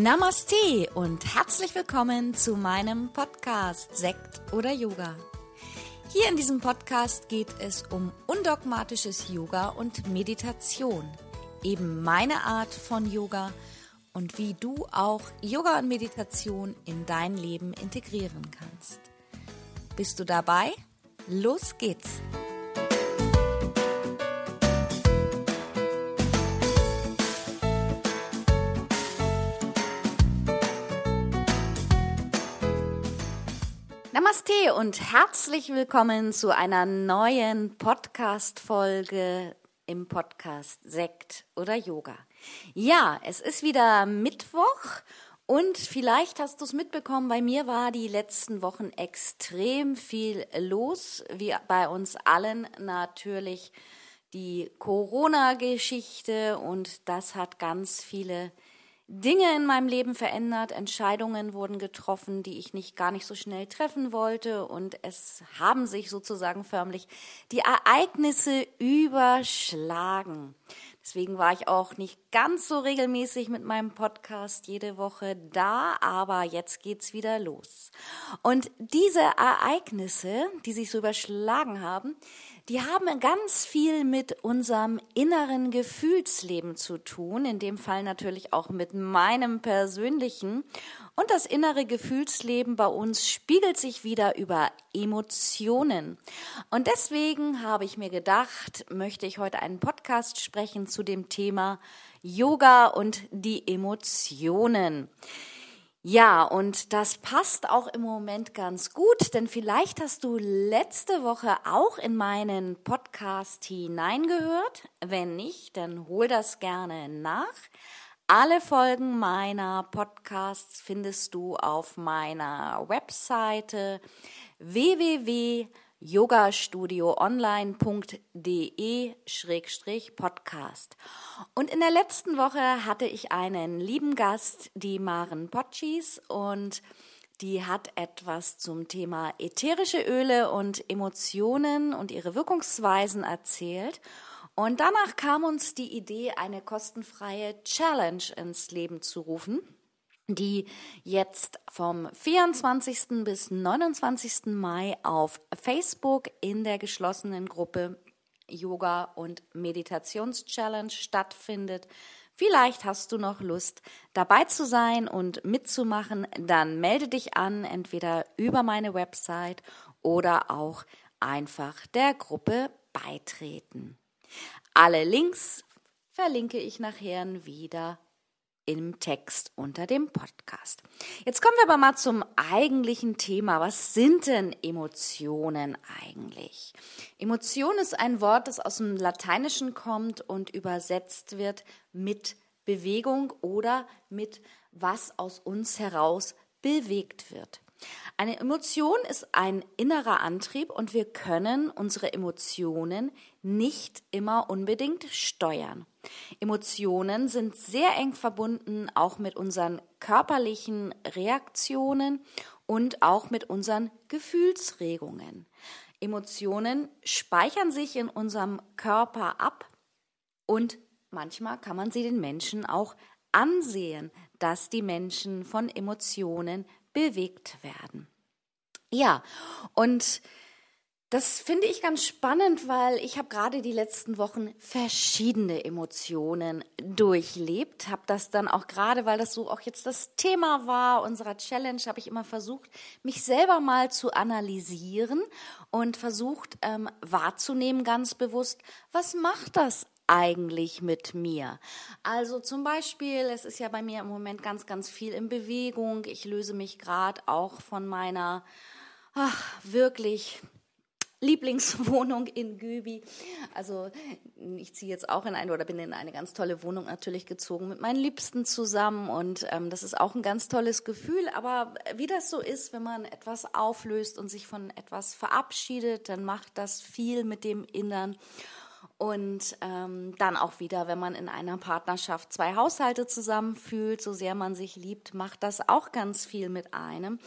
Namaste und herzlich willkommen zu meinem Podcast Sekt oder Yoga. Hier in diesem Podcast geht es um undogmatisches Yoga und Meditation, eben meine Art von Yoga und wie du auch Yoga und Meditation in dein Leben integrieren kannst. Bist du dabei? Los geht's! Namaste und herzlich willkommen zu einer neuen Podcast-Folge im Podcast Sekt oder Yoga. Ja, es ist wieder Mittwoch und vielleicht hast du es mitbekommen, bei mir war die letzten Wochen extrem viel los, wie bei uns allen natürlich die Corona-Geschichte und das hat ganz viele Dinge in meinem Leben verändert, Entscheidungen wurden getroffen, die ich nicht gar nicht so schnell treffen wollte und es haben sich sozusagen förmlich die Ereignisse überschlagen. Deswegen war ich auch nicht ganz so regelmäßig mit meinem Podcast jede Woche da, aber jetzt geht's wieder los. Und diese Ereignisse, die sich so überschlagen haben, die haben ganz viel mit unserem inneren Gefühlsleben zu tun, in dem Fall natürlich auch mit meinem persönlichen. Und das innere Gefühlsleben bei uns spiegelt sich wieder über Emotionen. Und deswegen habe ich mir gedacht, möchte ich heute einen Podcast sprechen zu dem Thema Yoga und die Emotionen. Ja, und das passt auch im Moment ganz gut, denn vielleicht hast du letzte Woche auch in meinen Podcast hineingehört. Wenn nicht, dann hol das gerne nach. Alle Folgen meiner Podcasts findest du auf meiner Webseite www yogastudioonline.de-podcast. Und in der letzten Woche hatte ich einen lieben Gast, die Maren Potschis, und die hat etwas zum Thema ätherische Öle und Emotionen und ihre Wirkungsweisen erzählt. Und danach kam uns die Idee, eine kostenfreie Challenge ins Leben zu rufen die jetzt vom 24. bis 29. Mai auf Facebook in der geschlossenen Gruppe Yoga und Meditations-Challenge stattfindet. Vielleicht hast du noch Lust, dabei zu sein und mitzumachen. Dann melde dich an, entweder über meine Website oder auch einfach der Gruppe beitreten. Alle Links verlinke ich nachher wieder im Text unter dem Podcast. Jetzt kommen wir aber mal zum eigentlichen Thema. Was sind denn Emotionen eigentlich? Emotion ist ein Wort, das aus dem Lateinischen kommt und übersetzt wird mit Bewegung oder mit was aus uns heraus bewegt wird. Eine Emotion ist ein innerer Antrieb und wir können unsere Emotionen nicht immer unbedingt steuern. Emotionen sind sehr eng verbunden auch mit unseren körperlichen Reaktionen und auch mit unseren Gefühlsregungen. Emotionen speichern sich in unserem Körper ab und manchmal kann man sie den Menschen auch ansehen, dass die Menschen von Emotionen bewegt werden. Ja, und das finde ich ganz spannend, weil ich habe gerade die letzten Wochen verschiedene Emotionen durchlebt, habe das dann auch gerade, weil das so auch jetzt das Thema war unserer Challenge, habe ich immer versucht, mich selber mal zu analysieren und versucht ähm, wahrzunehmen ganz bewusst, was macht das eigentlich mit mir? Also zum Beispiel, es ist ja bei mir im Moment ganz, ganz viel in Bewegung. Ich löse mich gerade auch von meiner, ach, wirklich Lieblingswohnung in Gübi. Also ich ziehe jetzt auch in eine oder bin in eine ganz tolle Wohnung natürlich gezogen mit meinen Liebsten zusammen und ähm, das ist auch ein ganz tolles Gefühl. Aber wie das so ist, wenn man etwas auflöst und sich von etwas verabschiedet, dann macht das viel mit dem Innern. Und ähm, dann auch wieder, wenn man in einer Partnerschaft zwei Haushalte zusammenfühlt, so sehr man sich liebt, macht das auch ganz viel mit einem.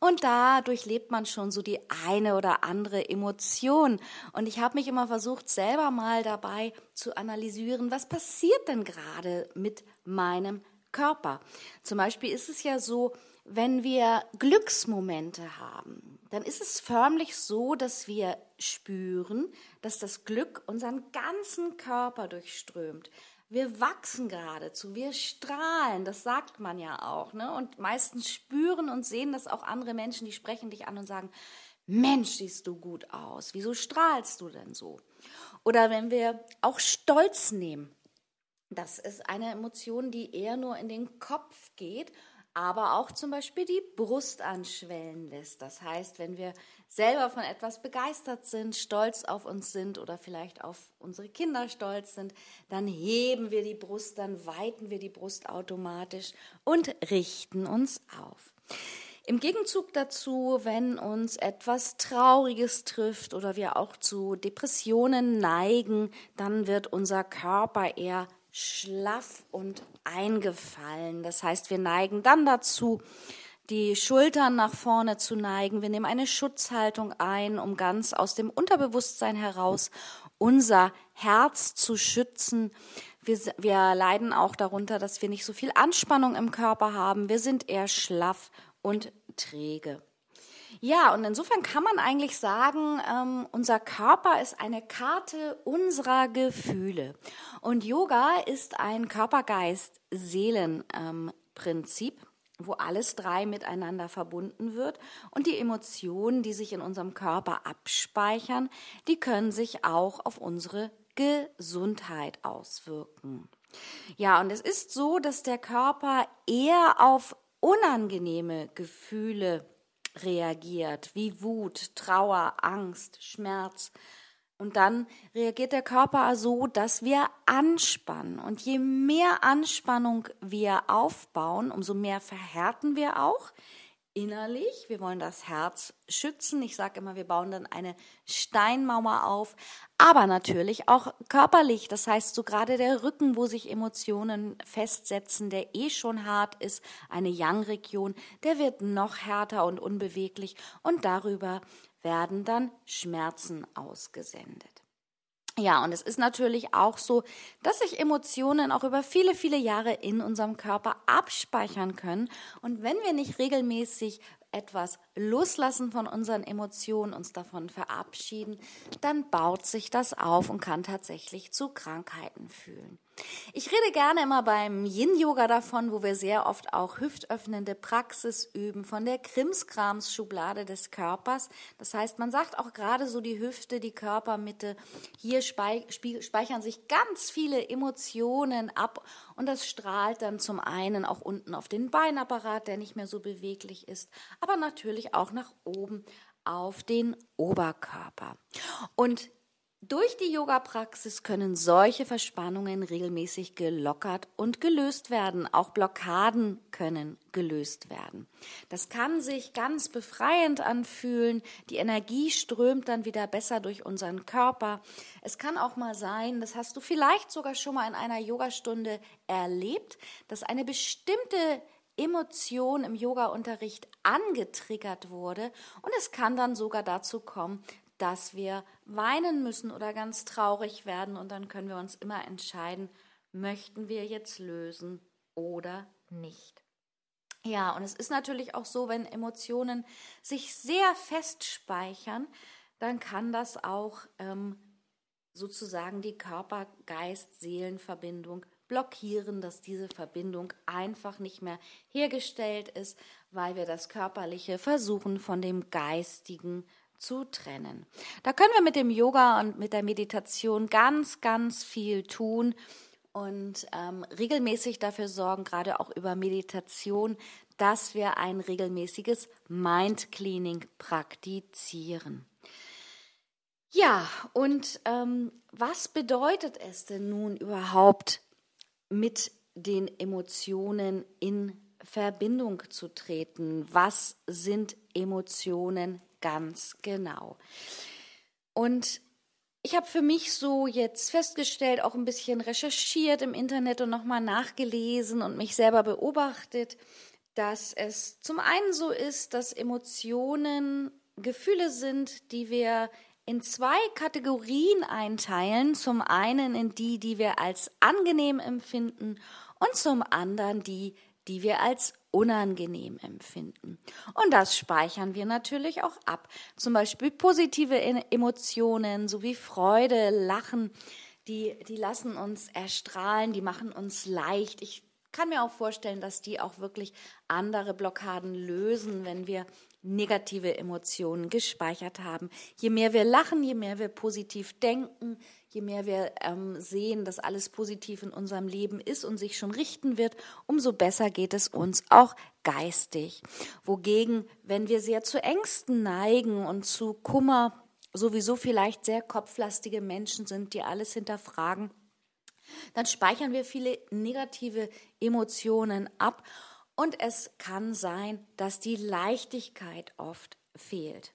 Und da durchlebt man schon so die eine oder andere Emotion. Und ich habe mich immer versucht, selber mal dabei zu analysieren, was passiert denn gerade mit meinem Körper. Zum Beispiel ist es ja so, wenn wir Glücksmomente haben, dann ist es förmlich so, dass wir spüren, dass das Glück unseren ganzen Körper durchströmt. Wir wachsen geradezu, wir strahlen, das sagt man ja auch. Ne? Und meistens spüren und sehen das auch andere Menschen, die sprechen dich an und sagen, Mensch, siehst du gut aus, wieso strahlst du denn so? Oder wenn wir auch Stolz nehmen, das ist eine Emotion, die eher nur in den Kopf geht aber auch zum Beispiel die Brust anschwellen lässt. Das heißt, wenn wir selber von etwas begeistert sind, stolz auf uns sind oder vielleicht auf unsere Kinder stolz sind, dann heben wir die Brust, dann weiten wir die Brust automatisch und richten uns auf. Im Gegenzug dazu, wenn uns etwas Trauriges trifft oder wir auch zu Depressionen neigen, dann wird unser Körper eher schlaff und eingefallen. Das heißt, wir neigen dann dazu, die Schultern nach vorne zu neigen. Wir nehmen eine Schutzhaltung ein, um ganz aus dem Unterbewusstsein heraus unser Herz zu schützen. Wir, wir leiden auch darunter, dass wir nicht so viel Anspannung im Körper haben. Wir sind eher schlaff und träge. Ja, und insofern kann man eigentlich sagen, ähm, unser Körper ist eine Karte unserer Gefühle. Und Yoga ist ein Körper-Geist-Seelen-Prinzip. Ähm, wo alles drei miteinander verbunden wird und die Emotionen, die sich in unserem Körper abspeichern, die können sich auch auf unsere Gesundheit auswirken. Ja, und es ist so, dass der Körper eher auf unangenehme Gefühle reagiert, wie Wut, Trauer, Angst, Schmerz. Und dann reagiert der Körper so, dass wir anspannen. Und je mehr Anspannung wir aufbauen, umso mehr verhärten wir auch innerlich. Wir wollen das Herz schützen. Ich sage immer, wir bauen dann eine Steinmauer auf, aber natürlich auch körperlich. Das heißt, so gerade der Rücken, wo sich Emotionen festsetzen, der eh schon hart ist, eine Yang-Region, der wird noch härter und unbeweglich und darüber werden dann Schmerzen ausgesendet. Ja, und es ist natürlich auch so, dass sich Emotionen auch über viele, viele Jahre in unserem Körper abspeichern können. Und wenn wir nicht regelmäßig etwas loslassen von unseren Emotionen, uns davon verabschieden, dann baut sich das auf und kann tatsächlich zu Krankheiten führen. Ich rede gerne immer beim Yin-Yoga davon, wo wir sehr oft auch hüftöffnende Praxis üben, von der Krimskrams-Schublade des Körpers. Das heißt, man sagt auch gerade so die Hüfte, die Körpermitte, hier speichern sich ganz viele Emotionen ab und das strahlt dann zum einen auch unten auf den Beinapparat, der nicht mehr so beweglich ist, aber natürlich auch nach oben auf den Oberkörper. Und durch die Yoga-Praxis können solche Verspannungen regelmäßig gelockert und gelöst werden. Auch Blockaden können gelöst werden. Das kann sich ganz befreiend anfühlen. Die Energie strömt dann wieder besser durch unseren Körper. Es kann auch mal sein, das hast du vielleicht sogar schon mal in einer Yogastunde erlebt, dass eine bestimmte Emotion im Yoga-Unterricht angetriggert wurde und es kann dann sogar dazu kommen, dass wir weinen müssen oder ganz traurig werden und dann können wir uns immer entscheiden, möchten wir jetzt lösen oder nicht. Ja, und es ist natürlich auch so, wenn Emotionen sich sehr fest speichern, dann kann das auch ähm, sozusagen die Körper-Geist-Seelen-Verbindung blockieren, dass diese Verbindung einfach nicht mehr hergestellt ist, weil wir das Körperliche versuchen von dem Geistigen zu trennen. Da können wir mit dem Yoga und mit der Meditation ganz, ganz viel tun und ähm, regelmäßig dafür sorgen, gerade auch über Meditation, dass wir ein regelmäßiges Mind Cleaning praktizieren. Ja, und ähm, was bedeutet es denn nun überhaupt, mit den Emotionen in Verbindung zu treten? Was sind Emotionen ganz genau. Und ich habe für mich so jetzt festgestellt, auch ein bisschen recherchiert im Internet und nochmal nachgelesen und mich selber beobachtet, dass es zum einen so ist, dass Emotionen Gefühle sind, die wir in zwei Kategorien einteilen. Zum einen in die, die wir als angenehm empfinden und zum anderen die, die wir als unangenehm empfinden. Und das speichern wir natürlich auch ab. Zum Beispiel positive Emotionen sowie Freude, Lachen, die, die lassen uns erstrahlen, die machen uns leicht. Ich kann mir auch vorstellen, dass die auch wirklich andere Blockaden lösen, wenn wir negative Emotionen gespeichert haben. Je mehr wir lachen, je mehr wir positiv denken, je mehr wir ähm, sehen, dass alles positiv in unserem Leben ist und sich schon richten wird, umso besser geht es uns auch geistig. Wogegen, wenn wir sehr zu Ängsten neigen und zu Kummer, sowieso vielleicht sehr kopflastige Menschen sind, die alles hinterfragen, dann speichern wir viele negative Emotionen ab und es kann sein, dass die Leichtigkeit oft fehlt.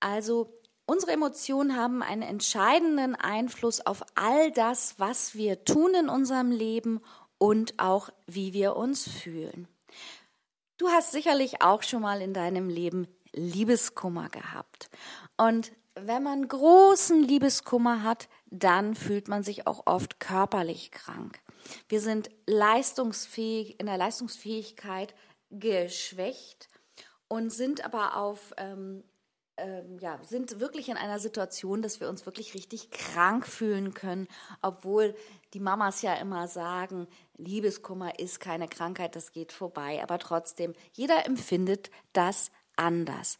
Also unsere Emotionen haben einen entscheidenden Einfluss auf all das, was wir tun in unserem Leben und auch wie wir uns fühlen. Du hast sicherlich auch schon mal in deinem Leben Liebeskummer gehabt. Und wenn man großen Liebeskummer hat, dann fühlt man sich auch oft körperlich krank. Wir sind leistungsfähig, in der Leistungsfähigkeit geschwächt und sind aber auf, ähm, ähm, ja, sind wirklich in einer Situation, dass wir uns wirklich richtig krank fühlen können, obwohl die Mamas ja immer sagen, Liebeskummer ist keine Krankheit, das geht vorbei. Aber trotzdem, jeder empfindet das anders.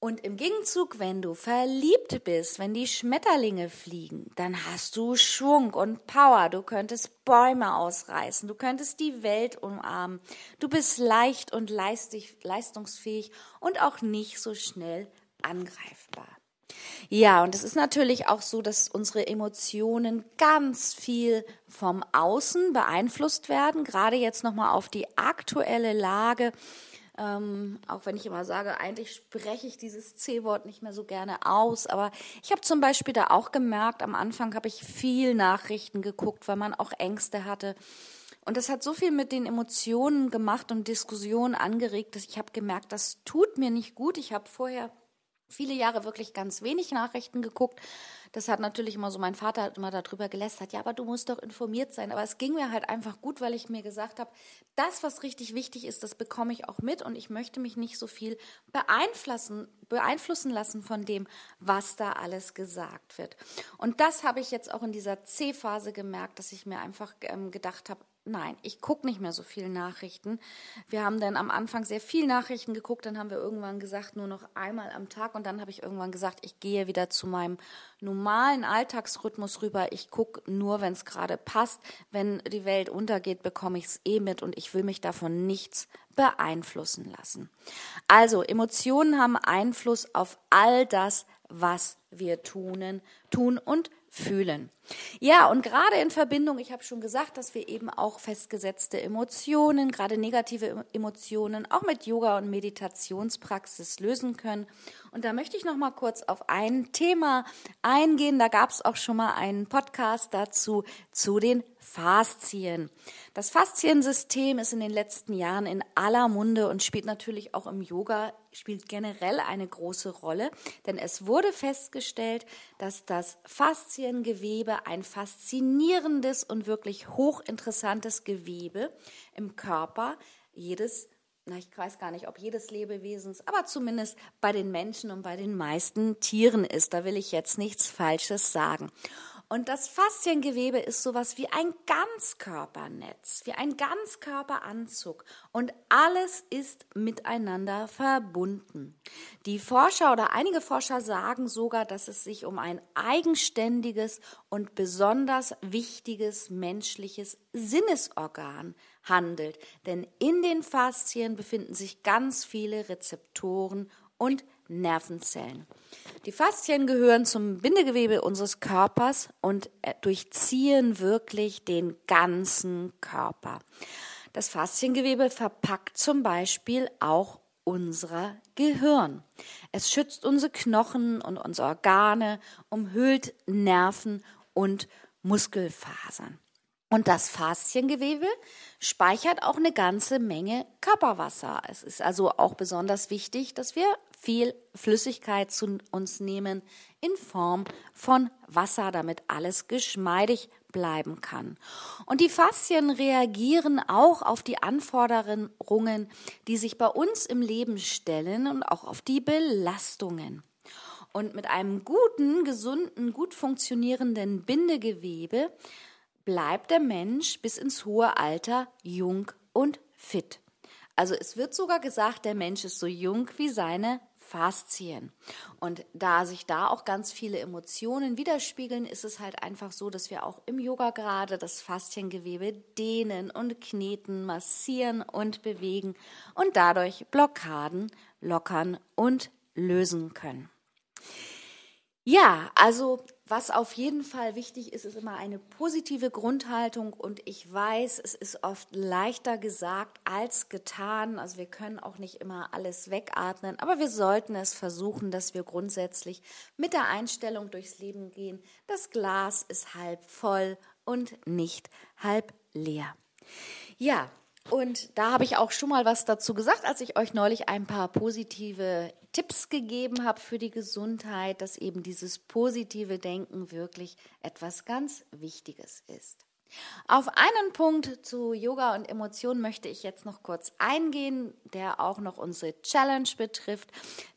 Und im Gegenzug, wenn du verliebt bist, wenn die Schmetterlinge fliegen, dann hast du Schwung und Power. Du könntest Bäume ausreißen, du könntest die Welt umarmen. Du bist leicht und leistungsfähig und auch nicht so schnell angreifbar. Ja, und es ist natürlich auch so, dass unsere Emotionen ganz viel vom Außen beeinflusst werden. Gerade jetzt nochmal auf die aktuelle Lage ähm, auch wenn ich immer sage, eigentlich spreche ich dieses C-Wort nicht mehr so gerne aus. Aber ich habe zum Beispiel da auch gemerkt, am Anfang habe ich viel Nachrichten geguckt, weil man auch Ängste hatte. Und das hat so viel mit den Emotionen gemacht und Diskussionen angeregt, dass ich habe gemerkt, das tut mir nicht gut. Ich habe vorher viele Jahre wirklich ganz wenig Nachrichten geguckt. Das hat natürlich immer so, mein Vater hat immer darüber gelästert, ja, aber du musst doch informiert sein. Aber es ging mir halt einfach gut, weil ich mir gesagt habe, das, was richtig wichtig ist, das bekomme ich auch mit und ich möchte mich nicht so viel beeinflussen, beeinflussen lassen von dem, was da alles gesagt wird. Und das habe ich jetzt auch in dieser C-Phase gemerkt, dass ich mir einfach ähm, gedacht habe, Nein, ich gucke nicht mehr so viel Nachrichten. Wir haben dann am Anfang sehr viel Nachrichten geguckt, dann haben wir irgendwann gesagt, nur noch einmal am Tag und dann habe ich irgendwann gesagt, ich gehe wieder zu meinem normalen Alltagsrhythmus rüber. Ich gucke nur, wenn es gerade passt. Wenn die Welt untergeht, bekomme ich es eh mit und ich will mich davon nichts beeinflussen lassen. Also, Emotionen haben Einfluss auf all das, was wir tun, tun und fühlen. Ja, und gerade in Verbindung, ich habe schon gesagt, dass wir eben auch festgesetzte Emotionen, gerade negative Emotionen, auch mit Yoga und Meditationspraxis lösen können. Und da möchte ich noch mal kurz auf ein Thema eingehen. Da gab es auch schon mal einen Podcast dazu zu den Faszien. Das Fasziensystem ist in den letzten Jahren in aller Munde und spielt natürlich auch im Yoga spielt generell eine große Rolle, denn es wurde festgestellt, dass das Fasziengewebe ein faszinierendes und wirklich hochinteressantes Gewebe im Körper jedes na, ich weiß gar nicht, ob jedes Lebewesens, aber zumindest bei den Menschen und bei den meisten Tieren ist. Da will ich jetzt nichts Falsches sagen. Und das Fasziengewebe ist sowas wie ein Ganzkörpernetz, wie ein Ganzkörperanzug. Und alles ist miteinander verbunden. Die Forscher oder einige Forscher sagen sogar, dass es sich um ein eigenständiges und besonders wichtiges menschliches Sinnesorgan handelt. Denn in den Faszien befinden sich ganz viele Rezeptoren und Nervenzellen. Die Faszien gehören zum Bindegewebe unseres Körpers und äh, durchziehen wirklich den ganzen Körper. Das Fasziengewebe verpackt zum Beispiel auch unser Gehirn. Es schützt unsere Knochen und unsere Organe, umhüllt Nerven und Muskelfasern. Und das Fasziengewebe speichert auch eine ganze Menge Körperwasser. Es ist also auch besonders wichtig, dass wir viel Flüssigkeit zu uns nehmen in Form von Wasser, damit alles geschmeidig bleiben kann. Und die Faszien reagieren auch auf die Anforderungen, die sich bei uns im Leben stellen und auch auf die Belastungen. Und mit einem guten, gesunden, gut funktionierenden Bindegewebe bleibt der Mensch bis ins hohe Alter jung und fit. Also es wird sogar gesagt, der Mensch ist so jung wie seine Faszien. Und da sich da auch ganz viele Emotionen widerspiegeln, ist es halt einfach so, dass wir auch im Yoga gerade das Fasziengewebe dehnen und kneten, massieren und bewegen und dadurch Blockaden lockern und lösen können. Ja, also was auf jeden Fall wichtig ist, ist immer eine positive Grundhaltung und ich weiß, es ist oft leichter gesagt als getan. Also wir können auch nicht immer alles wegatmen, aber wir sollten es versuchen, dass wir grundsätzlich mit der Einstellung durchs Leben gehen. Das Glas ist halb voll und nicht halb leer. Ja, und da habe ich auch schon mal was dazu gesagt, als ich euch neulich ein paar positive Tipps gegeben habe für die Gesundheit, dass eben dieses positive Denken wirklich etwas ganz Wichtiges ist. Auf einen Punkt zu Yoga und Emotionen möchte ich jetzt noch kurz eingehen, der auch noch unsere Challenge betrifft.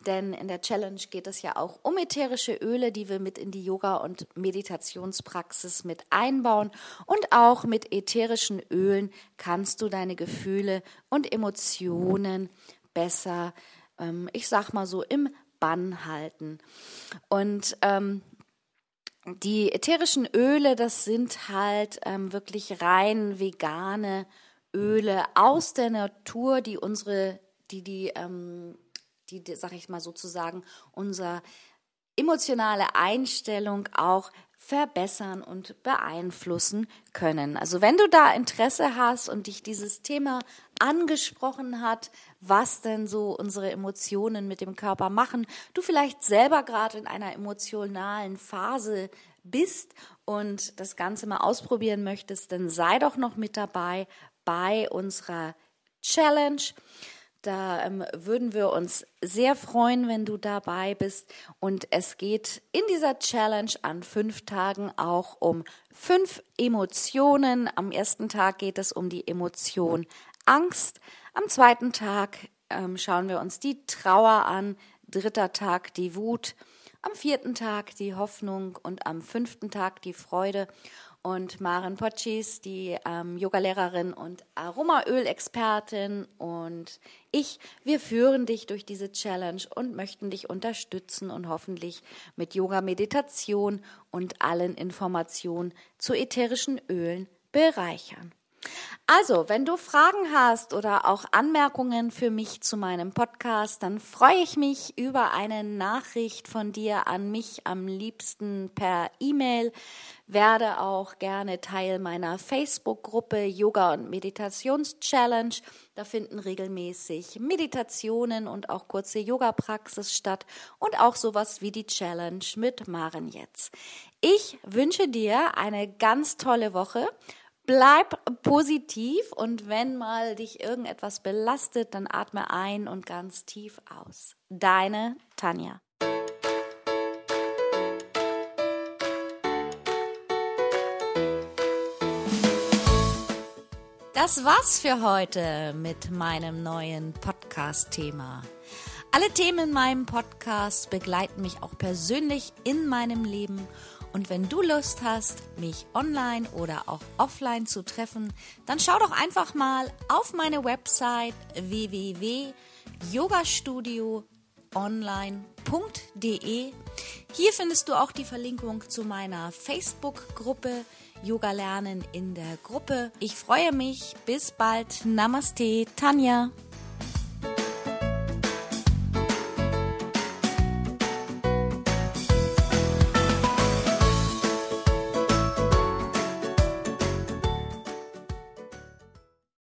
Denn in der Challenge geht es ja auch um ätherische Öle, die wir mit in die Yoga- und Meditationspraxis mit einbauen. Und auch mit ätherischen Ölen kannst du deine Gefühle und Emotionen besser, ähm, ich sag mal so, im Bann halten. Und ähm, die ätherischen Öle, das sind halt ähm, wirklich rein vegane Öle aus der Natur, die unsere, die die, ähm, die, die sag ich mal sozusagen, unser emotionale Einstellung auch verbessern und beeinflussen können. Also wenn du da Interesse hast und dich dieses Thema angesprochen hat, was denn so unsere Emotionen mit dem Körper machen, du vielleicht selber gerade in einer emotionalen Phase bist und das Ganze mal ausprobieren möchtest, dann sei doch noch mit dabei bei unserer Challenge. Da ähm, würden wir uns sehr freuen, wenn du dabei bist. Und es geht in dieser Challenge an fünf Tagen auch um fünf Emotionen. Am ersten Tag geht es um die Emotion Angst. Am zweiten Tag ähm, schauen wir uns die Trauer an. Dritter Tag die Wut. Am vierten Tag die Hoffnung und am fünften Tag die Freude und Maren Potschis, die ähm, Yogalehrerin und Aromaöl-Expertin und ich, wir führen dich durch diese Challenge und möchten dich unterstützen und hoffentlich mit Yoga, Meditation und allen Informationen zu ätherischen Ölen bereichern. Also, wenn du Fragen hast oder auch Anmerkungen für mich zu meinem Podcast, dann freue ich mich über eine Nachricht von dir an mich, am liebsten per E-Mail. Werde auch gerne Teil meiner Facebook-Gruppe Yoga und Meditations-Challenge. Da finden regelmäßig Meditationen und auch kurze Yoga-Praxis statt und auch sowas wie die Challenge mit Maren jetzt. Ich wünsche dir eine ganz tolle Woche. Bleib positiv und wenn mal dich irgendetwas belastet, dann atme ein und ganz tief aus. Deine Tanja. Das war's für heute mit meinem neuen Podcast-Thema. Alle Themen in meinem Podcast begleiten mich auch persönlich in meinem Leben und wenn du Lust hast, mich online oder auch offline zu treffen, dann schau doch einfach mal auf meine Website www.yogastudioonline.de. Hier findest du auch die Verlinkung zu meiner Facebook-Gruppe Yoga lernen in der Gruppe. Ich freue mich. Bis bald. Namaste, Tanja.